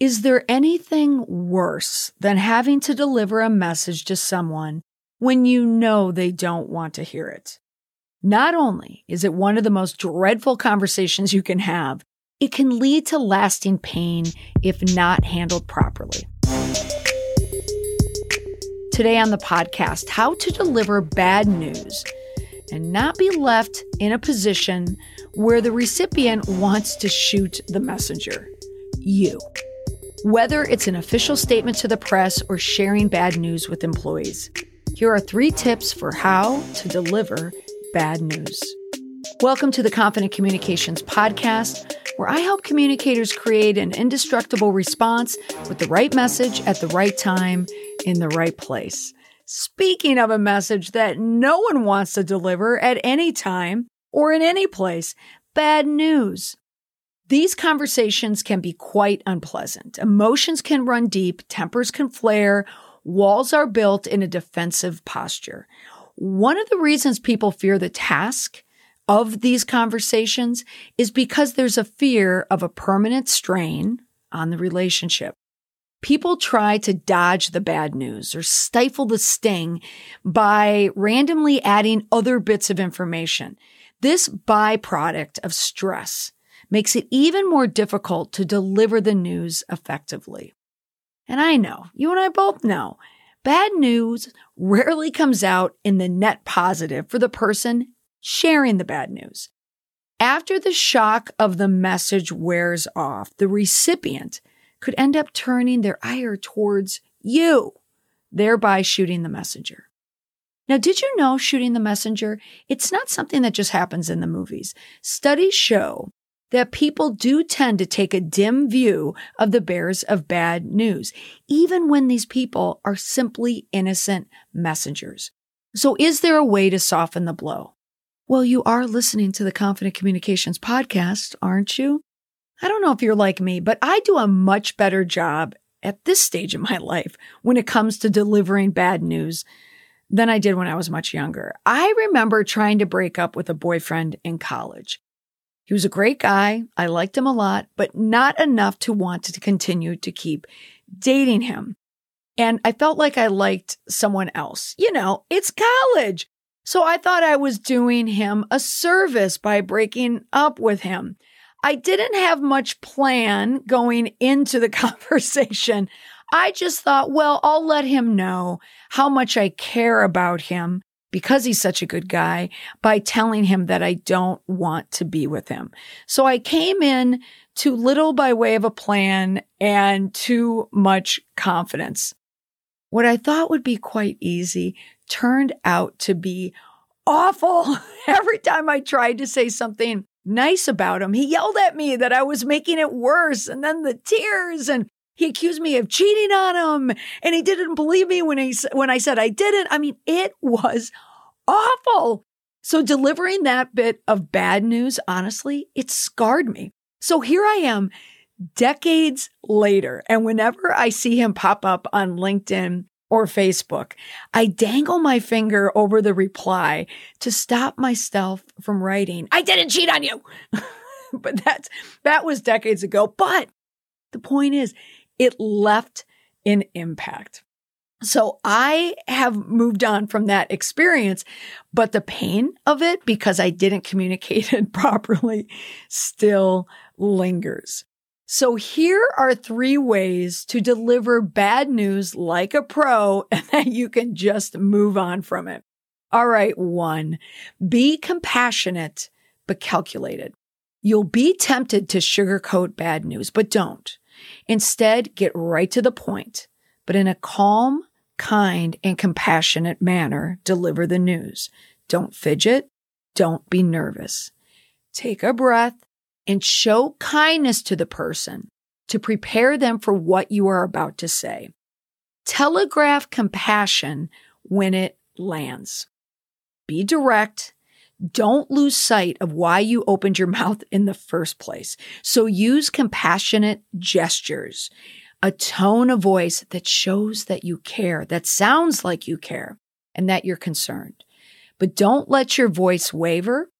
Is there anything worse than having to deliver a message to someone when you know they don't want to hear it? Not only is it one of the most dreadful conversations you can have, it can lead to lasting pain if not handled properly. Today on the podcast, how to deliver bad news and not be left in a position where the recipient wants to shoot the messenger. You. Whether it's an official statement to the press or sharing bad news with employees, here are three tips for how to deliver bad news. Welcome to the Confident Communications Podcast, where I help communicators create an indestructible response with the right message at the right time in the right place. Speaking of a message that no one wants to deliver at any time or in any place, bad news. These conversations can be quite unpleasant. Emotions can run deep, tempers can flare, walls are built in a defensive posture. One of the reasons people fear the task of these conversations is because there's a fear of a permanent strain on the relationship. People try to dodge the bad news or stifle the sting by randomly adding other bits of information. This byproduct of stress makes it even more difficult to deliver the news effectively. And I know, you and I both know, bad news rarely comes out in the net positive for the person sharing the bad news. After the shock of the message wears off, the recipient could end up turning their ire towards you, thereby shooting the messenger. Now, did you know shooting the messenger? It's not something that just happens in the movies. Studies show that people do tend to take a dim view of the bearers of bad news, even when these people are simply innocent messengers. So is there a way to soften the blow? Well, you are listening to the Confident Communications podcast, aren't you? I don't know if you're like me, but I do a much better job at this stage of my life when it comes to delivering bad news than I did when I was much younger. I remember trying to break up with a boyfriend in college. He was a great guy. I liked him a lot, but not enough to want to continue to keep dating him. And I felt like I liked someone else. You know, it's college. So I thought I was doing him a service by breaking up with him. I didn't have much plan going into the conversation. I just thought, well, I'll let him know how much I care about him because he's such a good guy by telling him that I don't want to be with him. So I came in too little by way of a plan and too much confidence. What I thought would be quite easy turned out to be awful. Every time I tried to say something nice about him, he yelled at me that I was making it worse. And then the tears and he accused me of cheating on him and he didn't believe me when he when I said I didn't. I mean, it was awful. So delivering that bit of bad news, honestly, it scarred me. So here I am decades later. And whenever I see him pop up on LinkedIn or Facebook, I dangle my finger over the reply to stop myself from writing, I didn't cheat on you. but that's, that was decades ago. But the point is, it left an impact. So I have moved on from that experience, but the pain of it because I didn't communicate it properly still lingers. So here are three ways to deliver bad news like a pro and that you can just move on from it. All right. One, be compassionate, but calculated. You'll be tempted to sugarcoat bad news, but don't. Instead, get right to the point, but in a calm, kind, and compassionate manner, deliver the news. Don't fidget. Don't be nervous. Take a breath and show kindness to the person to prepare them for what you are about to say. Telegraph compassion when it lands. Be direct. Don't lose sight of why you opened your mouth in the first place. So use compassionate gestures a tone of voice that shows that you care, that sounds like you care and that you're concerned. But don't let your voice waver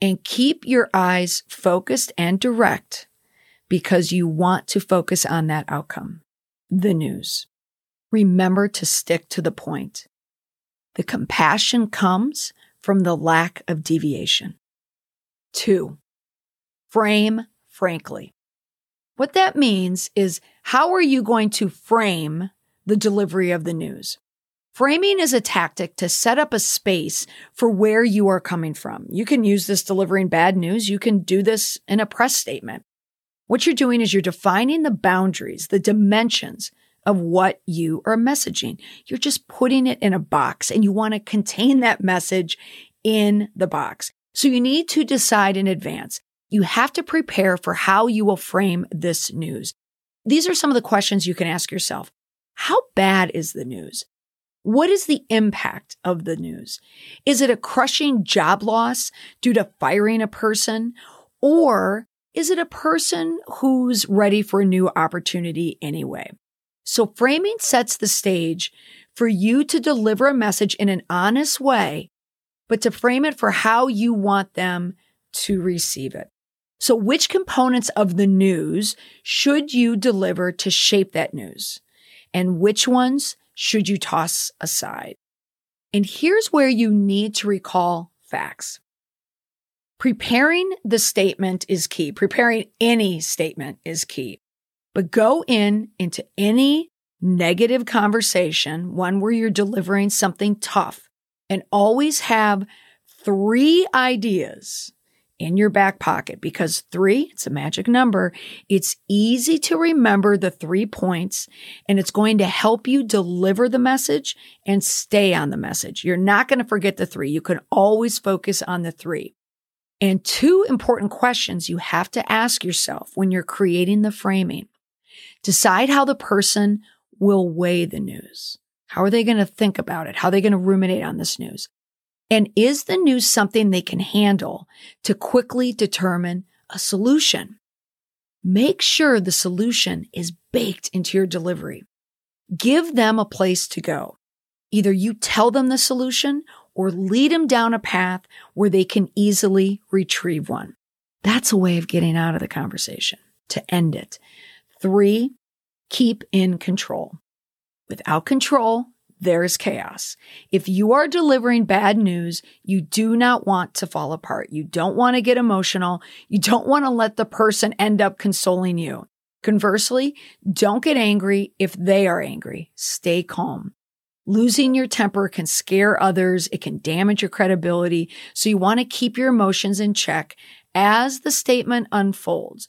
and keep your eyes focused and direct because you want to focus on that outcome, the news. Remember to stick to the point. The compassion comes from the lack of deviation. Two, frame frankly. What that means is how are you going to frame the delivery of the news? Framing is a tactic to set up a space for where you are coming from. You can use this delivering bad news. You can do this in a press statement. What you're doing is you're defining the boundaries, the dimensions of what you are messaging. You're just putting it in a box and you want to contain that message in the box. So you need to decide in advance. You have to prepare for how you will frame this news. These are some of the questions you can ask yourself. How bad is the news? What is the impact of the news? Is it a crushing job loss due to firing a person? Or is it a person who's ready for a new opportunity anyway? So framing sets the stage for you to deliver a message in an honest way, but to frame it for how you want them to receive it. So which components of the news should you deliver to shape that news? And which ones should you toss aside? And here's where you need to recall facts. Preparing the statement is key. Preparing any statement is key. But go in into any negative conversation, one where you're delivering something tough, and always have three ideas in your back pocket because three, it's a magic number. It's easy to remember the three points and it's going to help you deliver the message and stay on the message. You're not going to forget the three. You can always focus on the three. And two important questions you have to ask yourself when you're creating the framing. Decide how the person will weigh the news. How are they going to think about it? How are they going to ruminate on this news? And is the news something they can handle to quickly determine a solution? Make sure the solution is baked into your delivery. Give them a place to go. Either you tell them the solution or lead them down a path where they can easily retrieve one. That's a way of getting out of the conversation to end it. Three, keep in control. Without control, there's chaos. If you are delivering bad news, you do not want to fall apart. You don't want to get emotional. You don't want to let the person end up consoling you. Conversely, don't get angry if they are angry. Stay calm. Losing your temper can scare others. It can damage your credibility. So you want to keep your emotions in check as the statement unfolds.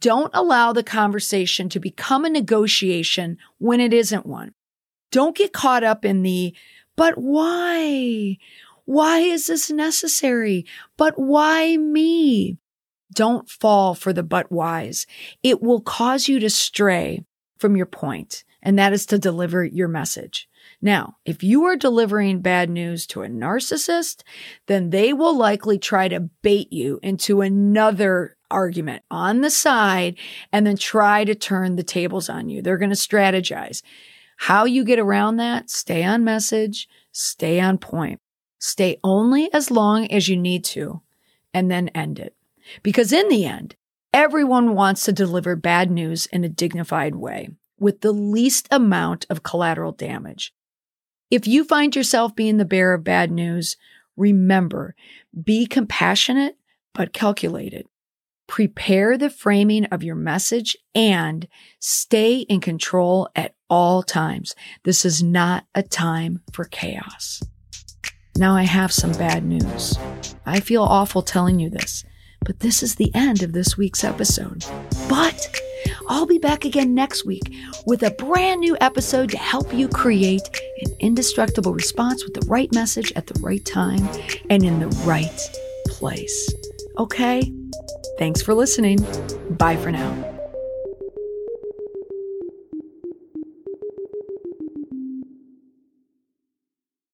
Don't allow the conversation to become a negotiation when it isn't one. Don't get caught up in the, but why? Why is this necessary? But why me? Don't fall for the but whys. It will cause you to stray from your point, and that is to deliver your message. Now, if you are delivering bad news to a narcissist, then they will likely try to bait you into another argument on the side and then try to turn the tables on you. They're going to strategize. How you get around that, stay on message, stay on point, stay only as long as you need to, and then end it. Because in the end, everyone wants to deliver bad news in a dignified way with the least amount of collateral damage. If you find yourself being the bearer of bad news, remember, be compassionate, but calculated. Prepare the framing of your message and stay in control at all times. This is not a time for chaos. Now I have some bad news. I feel awful telling you this, but this is the end of this week's episode. But I'll be back again next week with a brand new episode to help you create an indestructible response with the right message at the right time and in the right place. Okay? Thanks for listening. Bye for now.